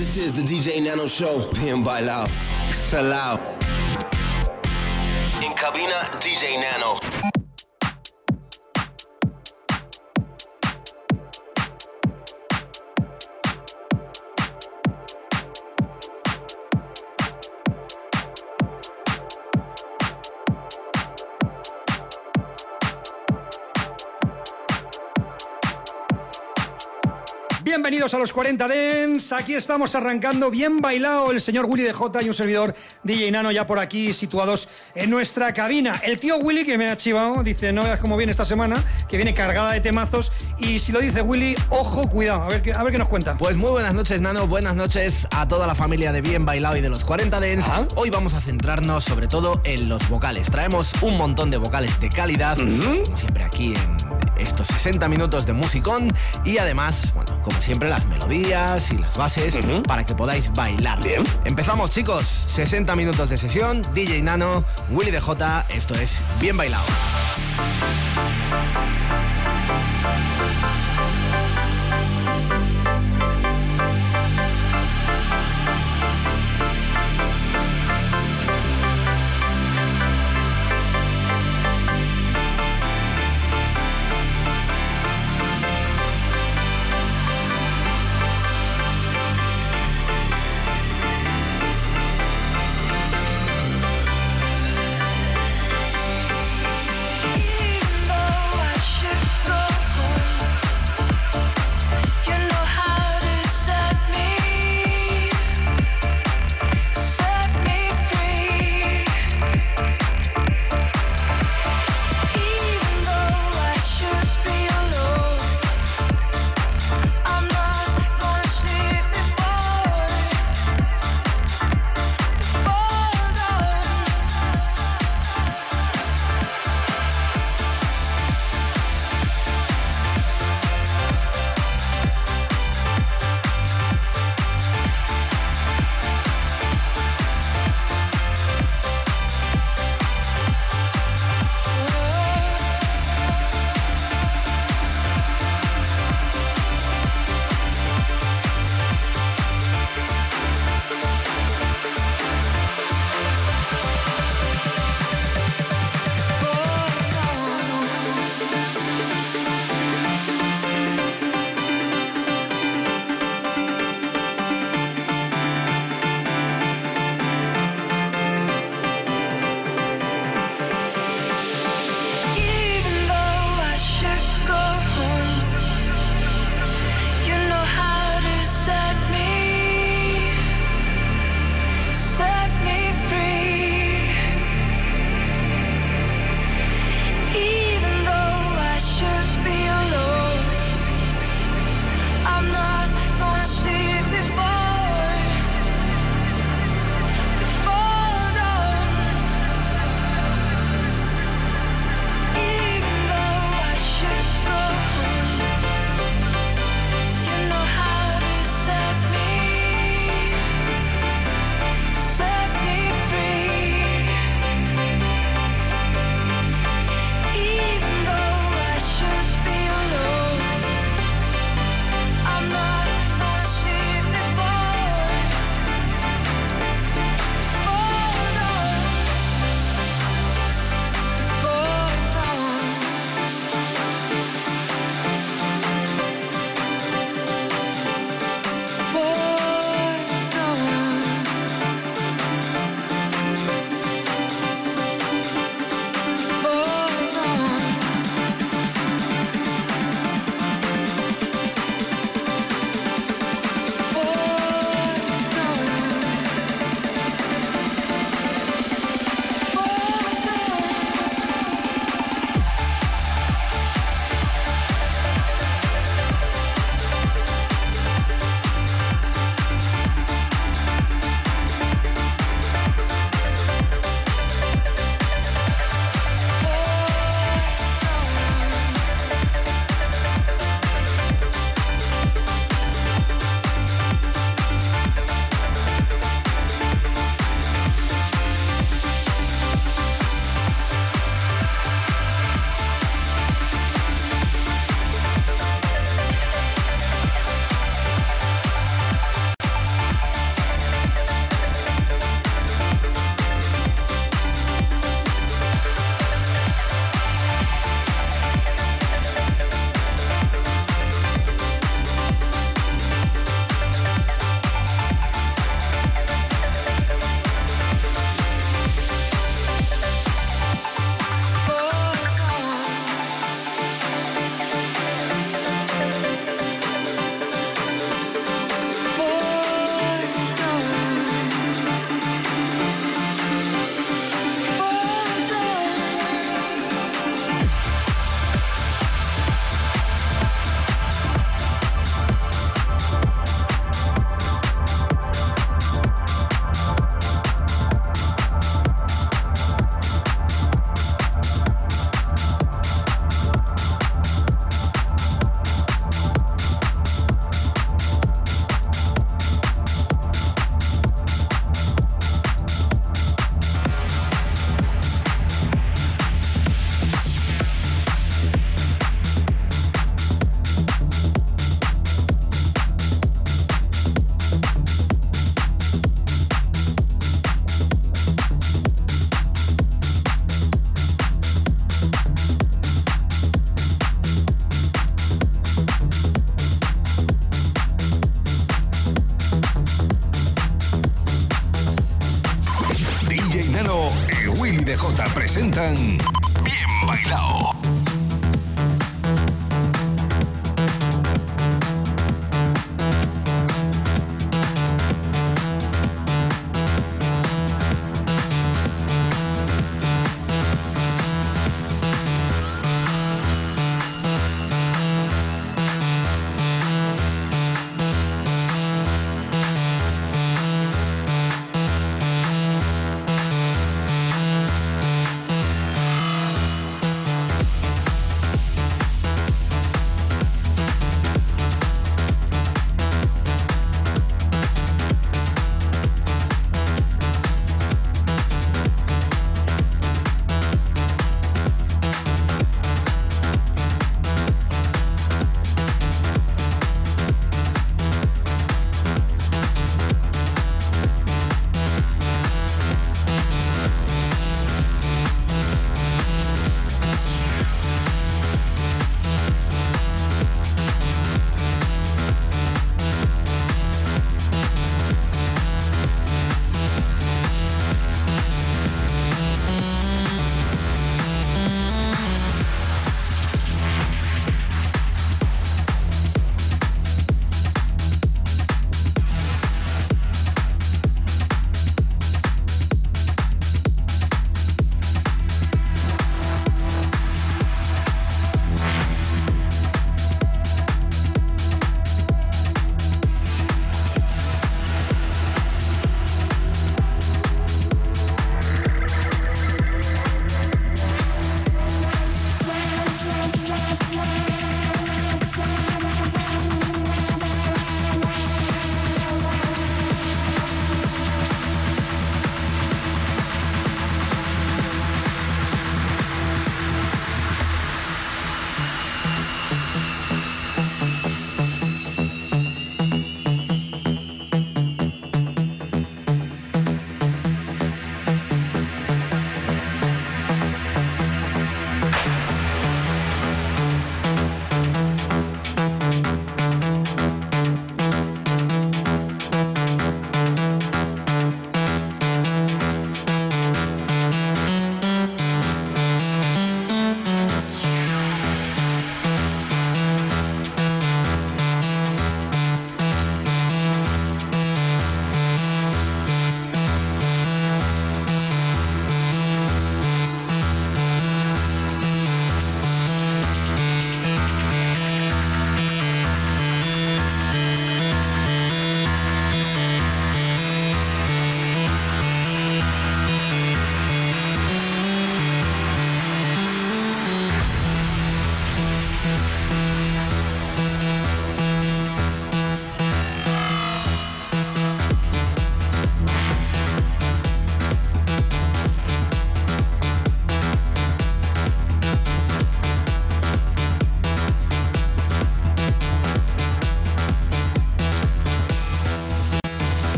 This is the DJ Nano Show. Bien bailado. Salao. In cabina, DJ Nano. Bienvenidos a los 40 Dens. Aquí estamos arrancando bien bailado el señor Willy de J y un servidor DJ Nano ya por aquí situados en nuestra cabina. El tío Willy que me ha chivado dice, no veas cómo viene esta semana, que viene cargada de temazos y si lo dice Willy, ojo, cuidado, a ver, qué- a ver qué nos cuenta. Pues muy buenas noches, Nano. Buenas noches a toda la familia de Bien Bailado y de los 40 Dents. Ajá. Hoy vamos a centrarnos sobre todo en los vocales. Traemos un montón de vocales de calidad, como siempre aquí en estos 60 minutos de musicón y además, bueno, como siempre las melodías y las bases para que podáis bailar. Bien. Empezamos, chicos. 60 minutos de sesión. DJ Nano, Willy DJ. Esto es Bien Bailado.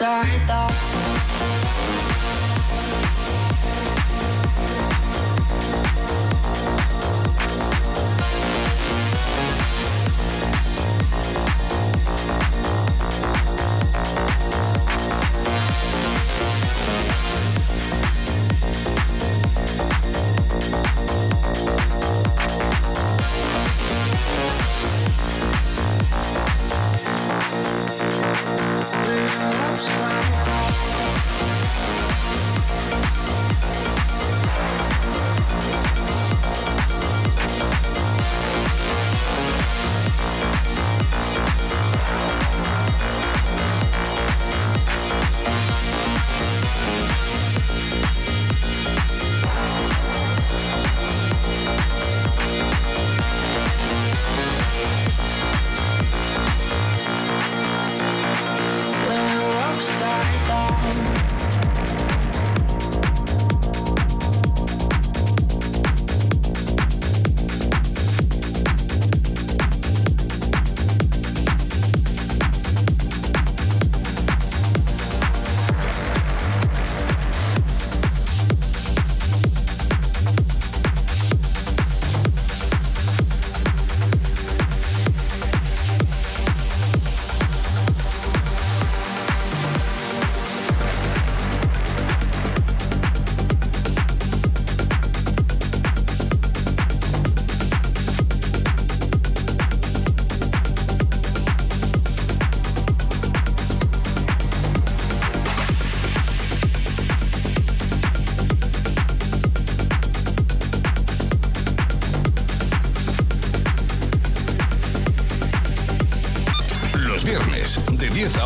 suicide thoughts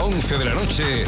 11 de la noche.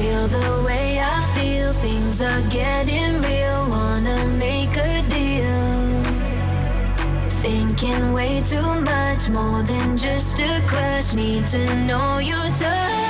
feel the way I feel. Things are getting real. Wanna make a deal. Thinking way too much, more than just a crush. Need to know your touch.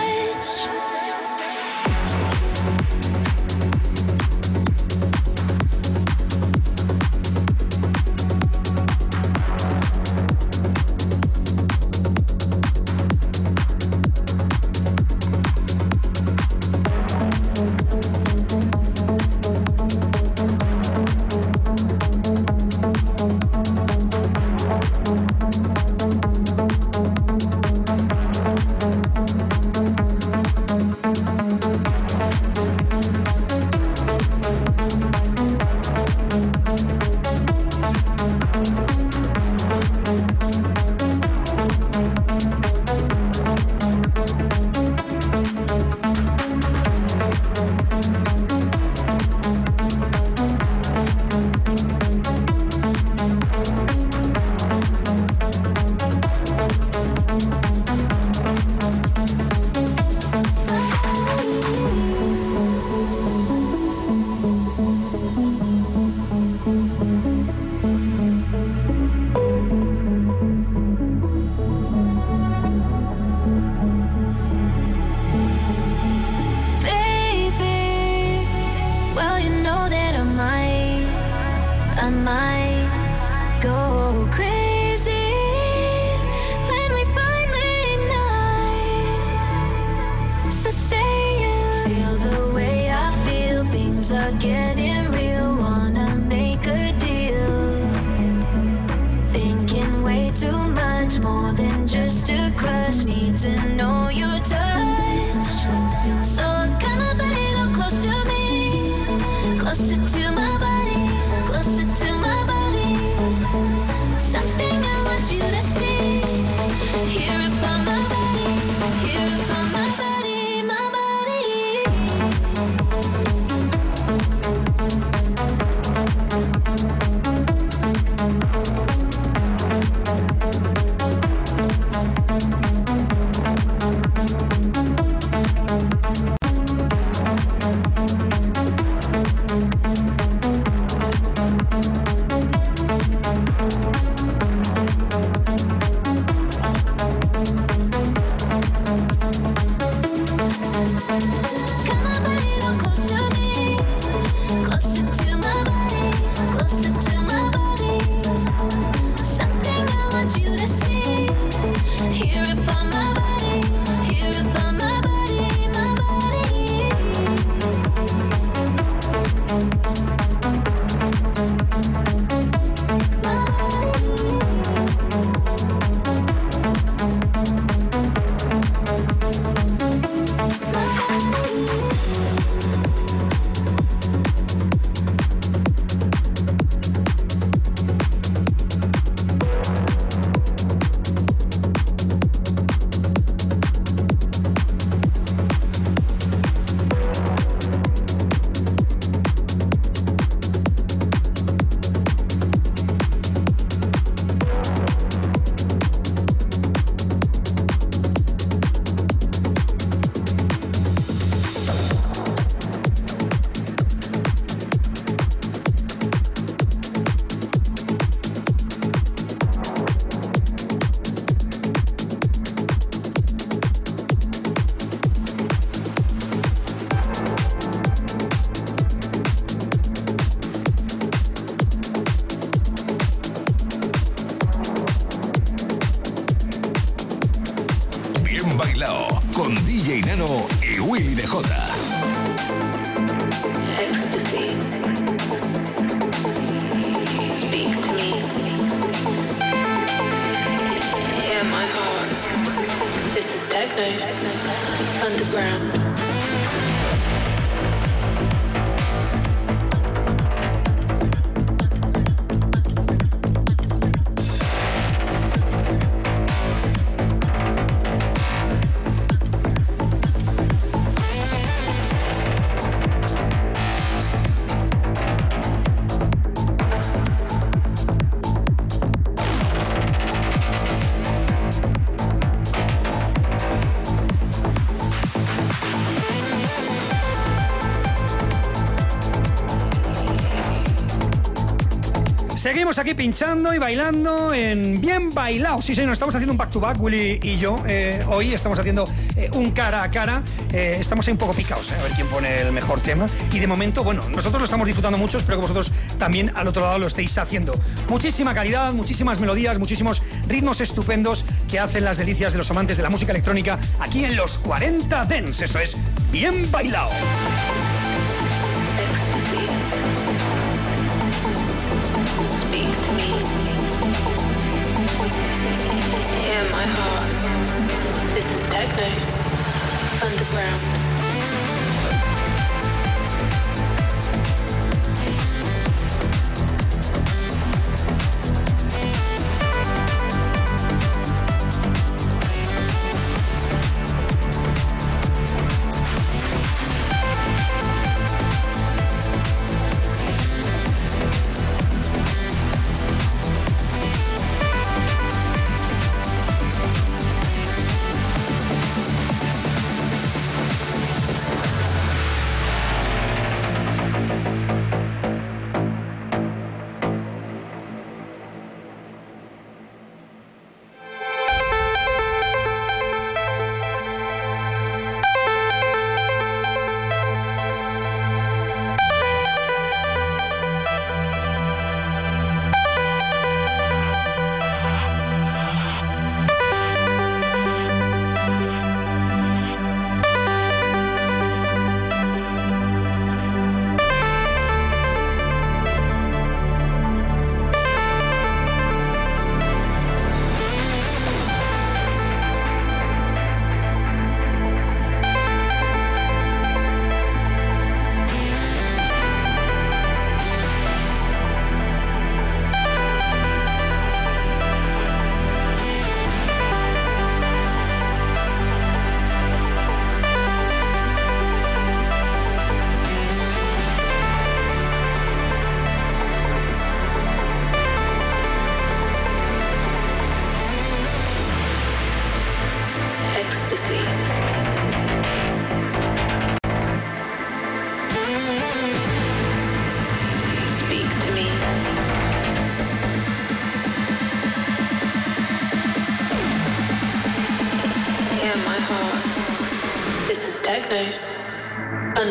Seguimos aquí pinchando y bailando en Bien Bailado. Sí, señor, estamos haciendo un back to back, Willy y yo. Eh, hoy estamos haciendo eh, un cara a cara. Eh, estamos ahí un poco picados, a ver quién pone el mejor tema. Y de momento, bueno, nosotros lo estamos disfrutando mucho, espero que vosotros también al otro lado lo estéis haciendo. Muchísima calidad, muchísimas melodías, muchísimos ritmos estupendos que hacen las delicias de los amantes de la música electrónica aquí en los 40 Dents. Esto es Bien Bailado. Techno. Underground.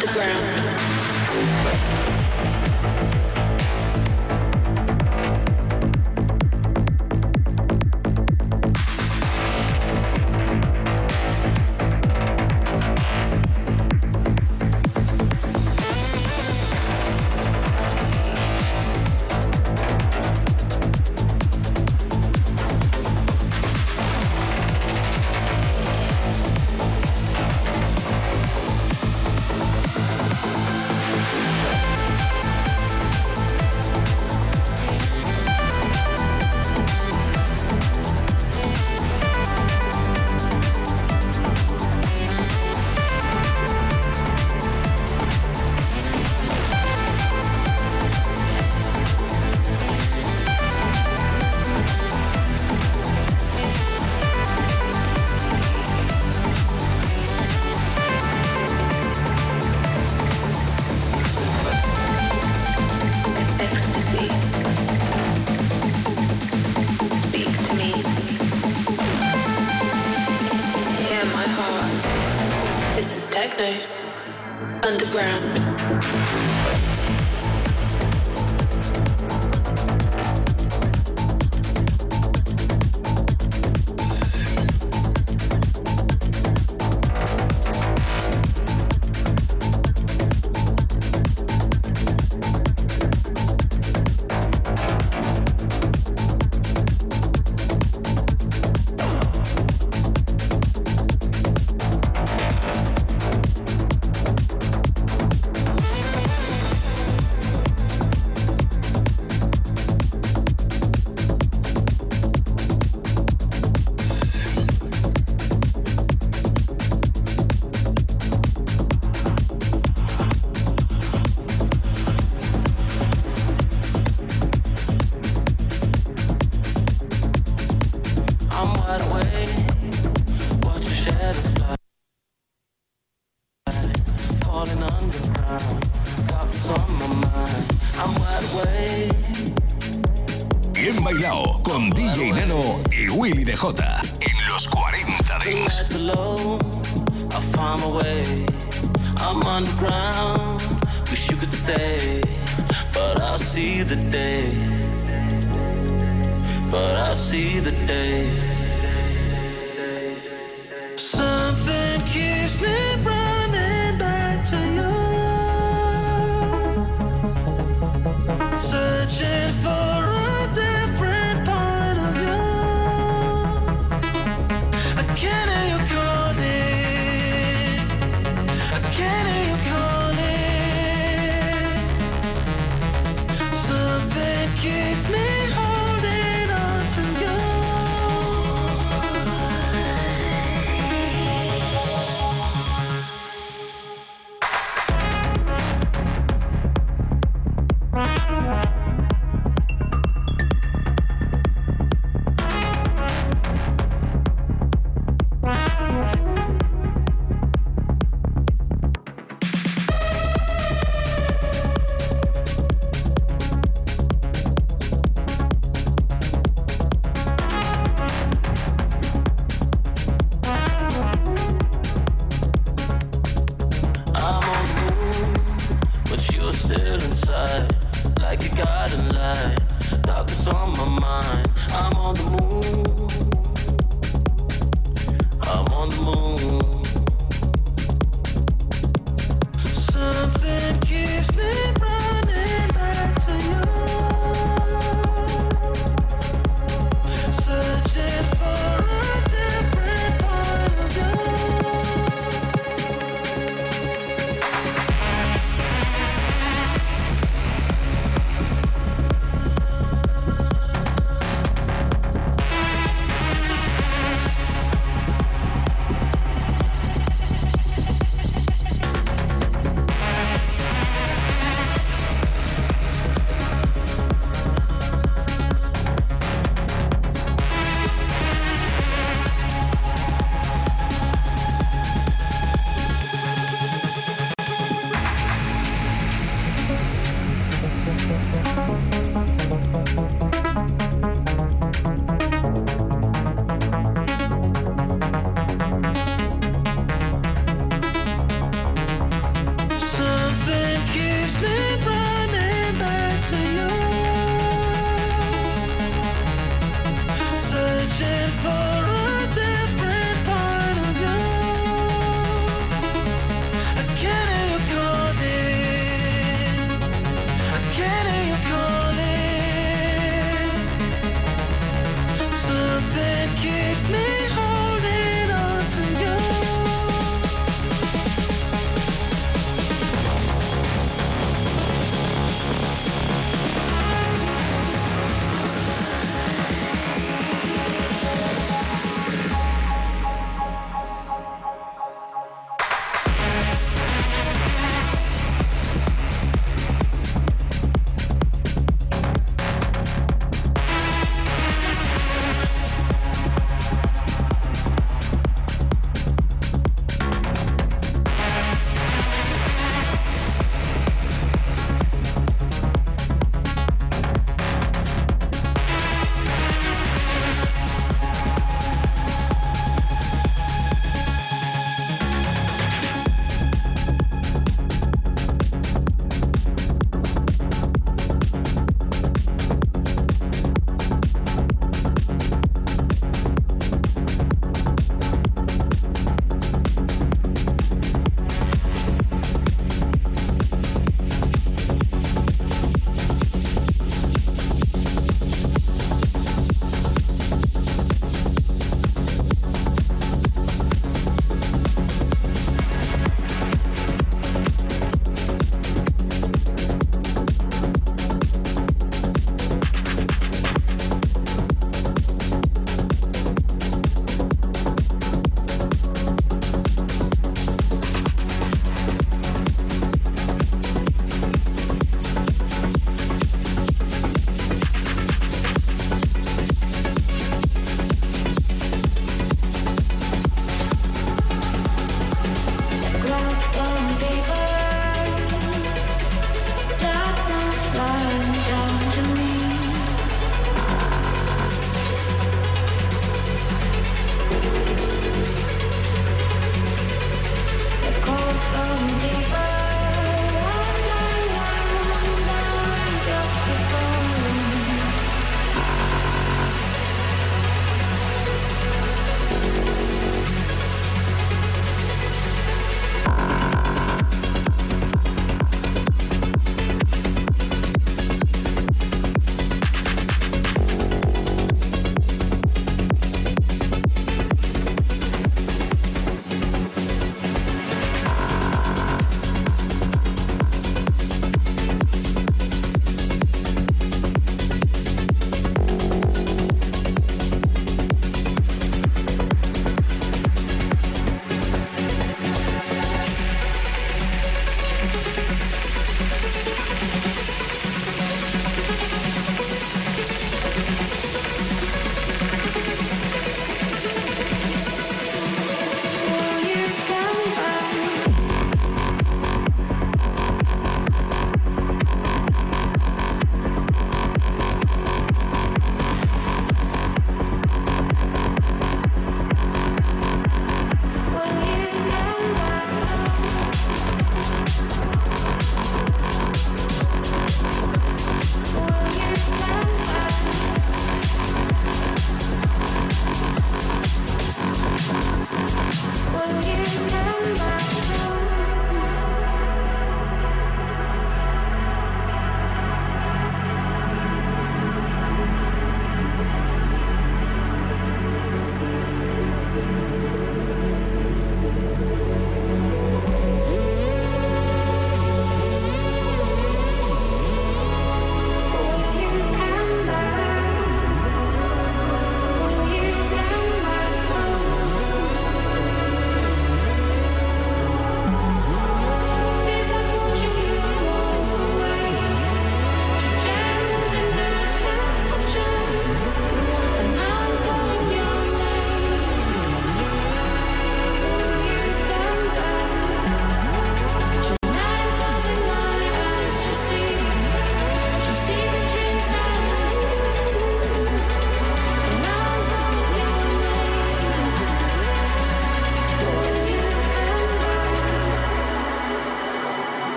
Underground.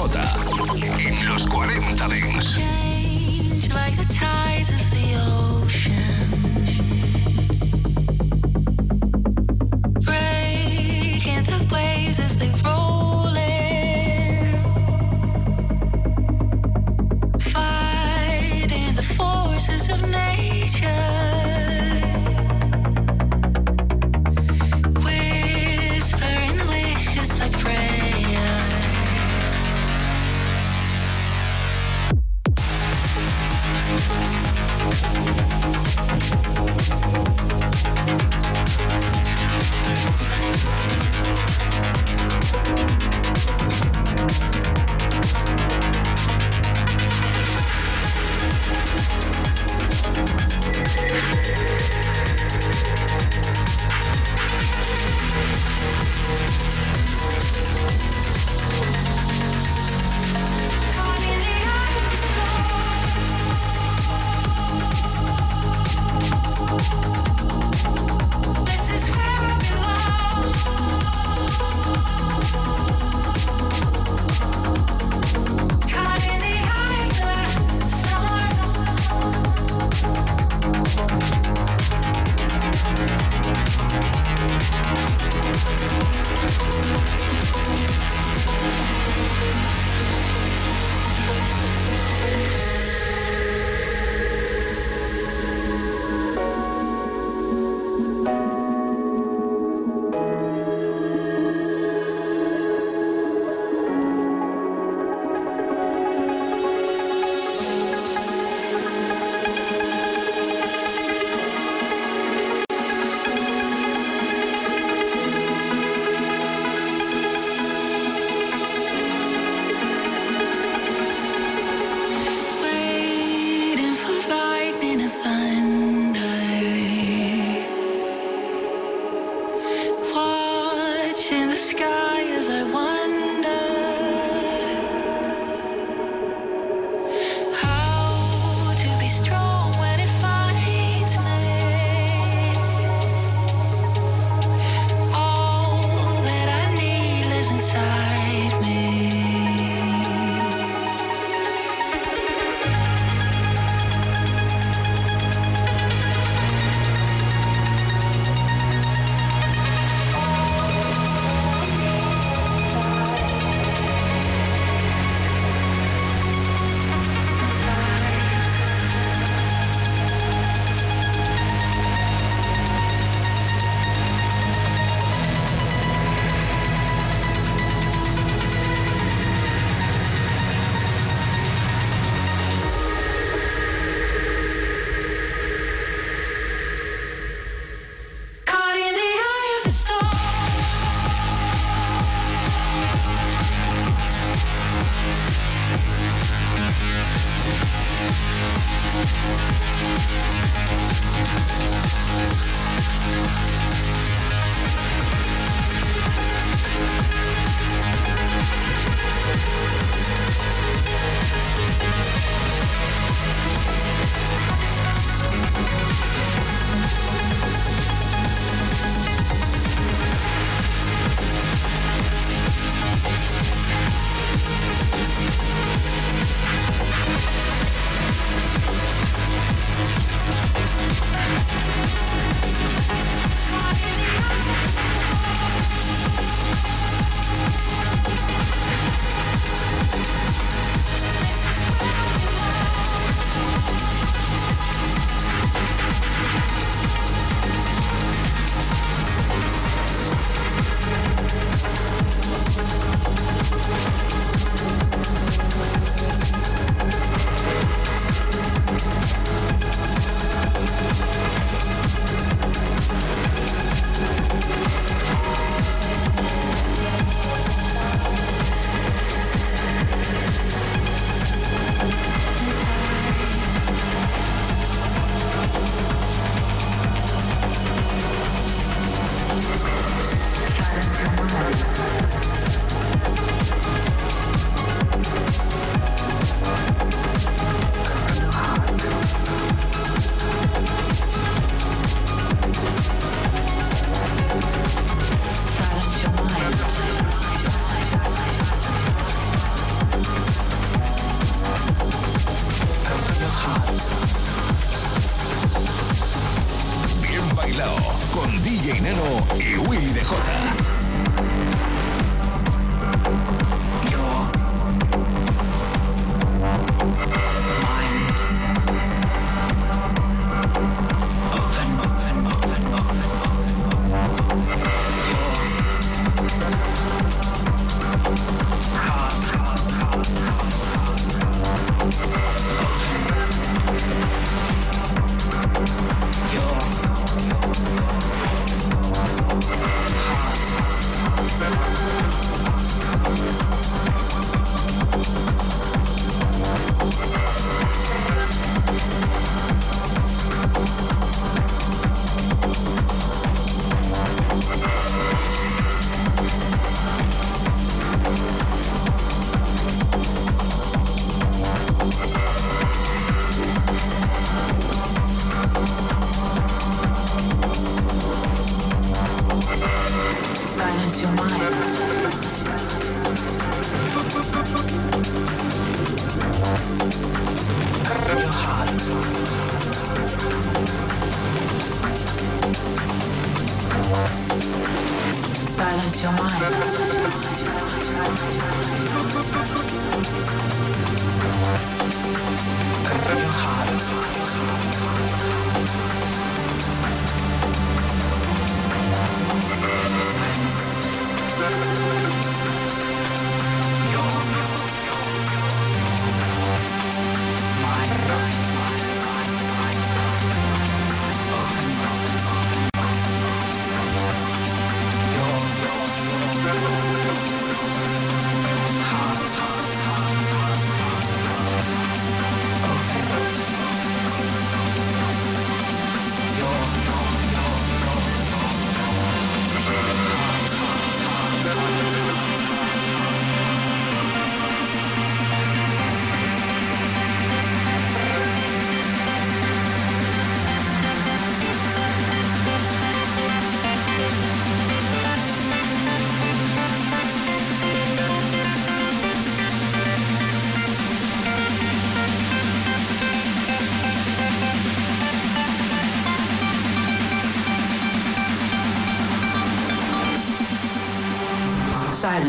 En los 40 Dings.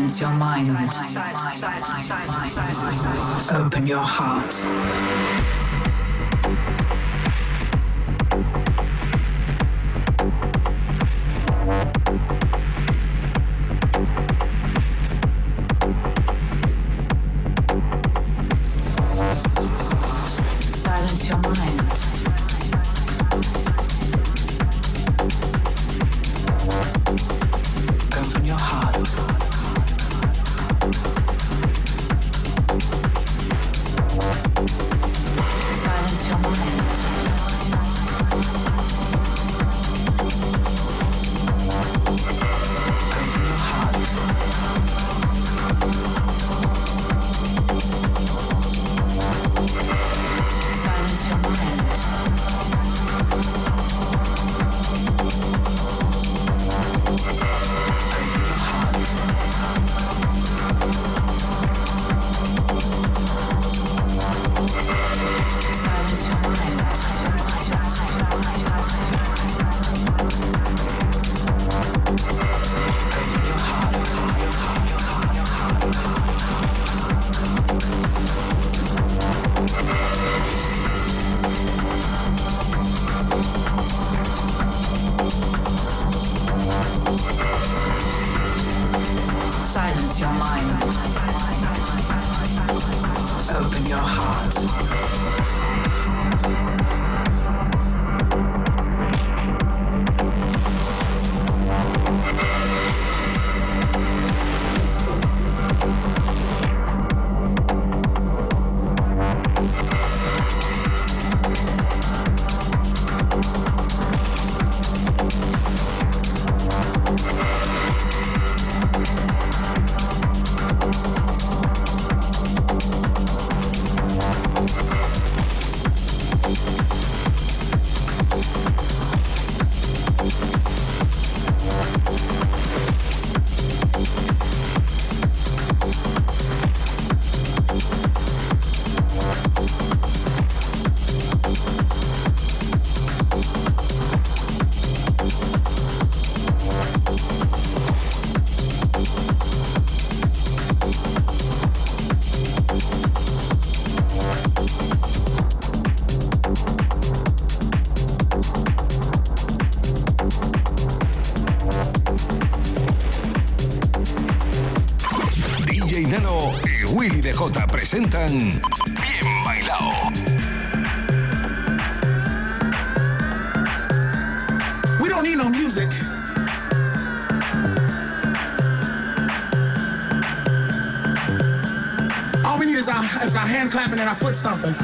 Silence your mind. Open your heart. Presentan Bien. We don't need no music. All we need is our, is our hand clapping and our foot stomping.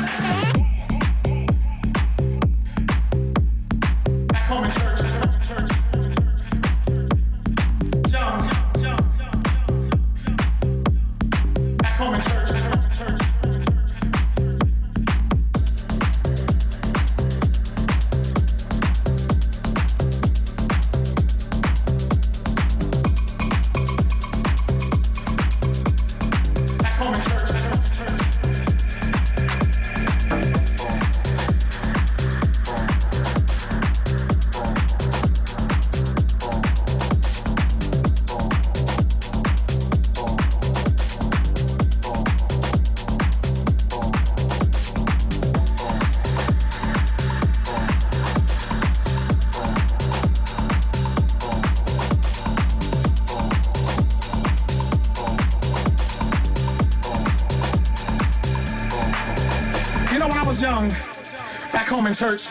Church,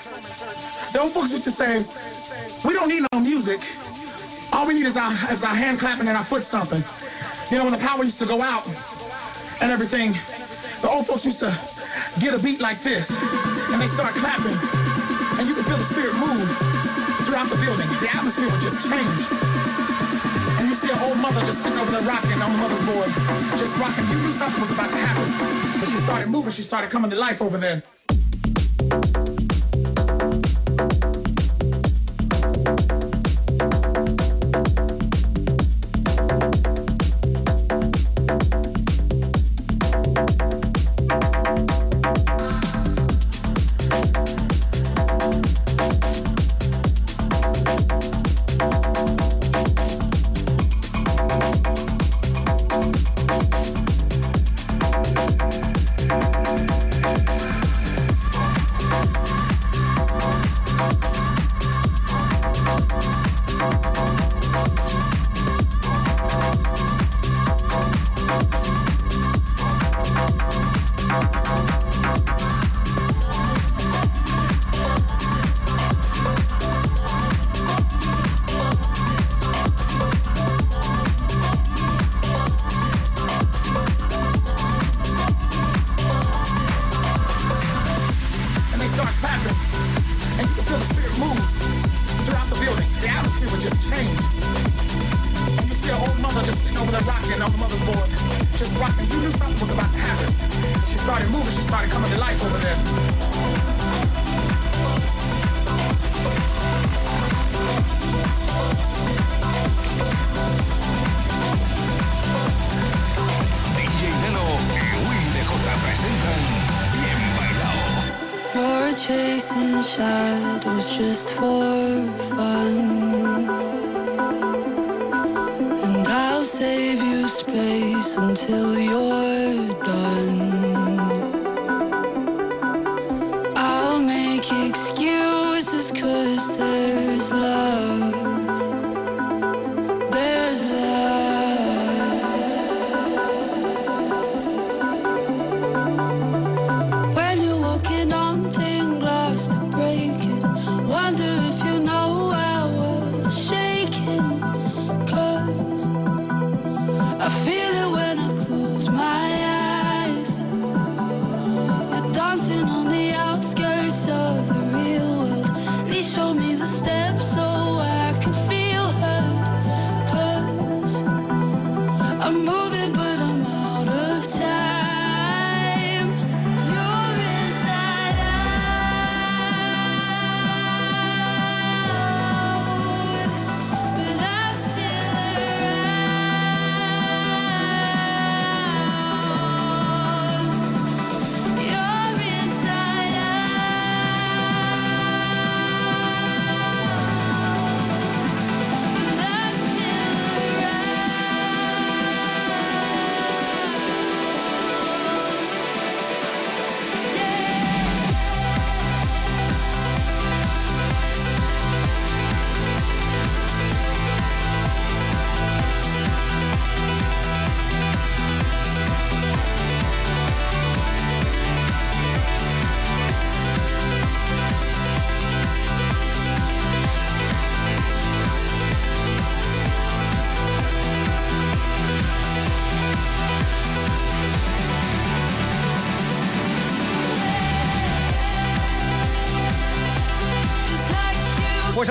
the old folks used to say, we don't need no music. All we need is our, is our hand clapping and our foot stomping. You know, when the power used to go out and everything, the old folks used to get a beat like this, and they start clapping, and you could feel the spirit move throughout the building. The atmosphere would just change. And you see an old mother just sitting over there rocking on the mother's board, just rocking. You knew something was about to happen. But she started moving, she started coming to life over there.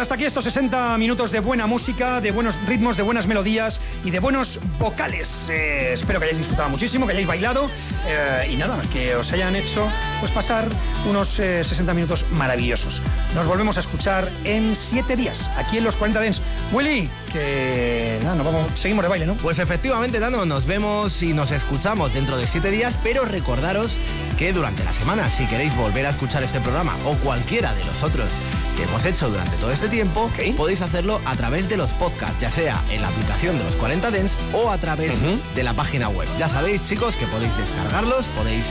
Hasta aquí estos 60 minutos de buena música, de buenos ritmos, de buenas melodías y de buenos vocales. Eh, espero que hayáis disfrutado muchísimo, que hayáis bailado eh, y nada, que os hayan hecho pues pasar unos eh, 60 minutos maravillosos. Nos volvemos a escuchar en 7 días, aquí en los 40 Dents. Willy, que nada, vamos, seguimos de baile, ¿no? Pues efectivamente, Dano, nos vemos y nos escuchamos dentro de siete días, pero recordaros que durante la semana, si queréis volver a escuchar este programa o cualquiera de los otros que hemos hecho durante todo este tiempo, podéis hacerlo a través de los podcasts, ya sea en la aplicación de los 40 Dens o a través de la página web. Ya sabéis, chicos, que podéis descargarlos, podéis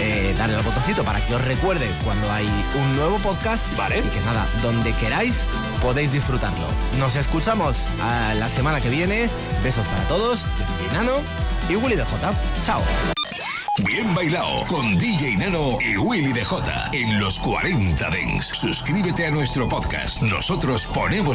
eh, darle al botoncito para que os recuerde cuando hay un nuevo podcast. Vale. Y que nada, donde queráis podéis disfrutarlo. Nos escuchamos a la semana que viene. Besos para todos, de Nano y Willy DJ. Chao. Bien bailado con DJ Nano y Willy DJ en los 40 Dents. Suscríbete a nuestro podcast. Nosotros ponemos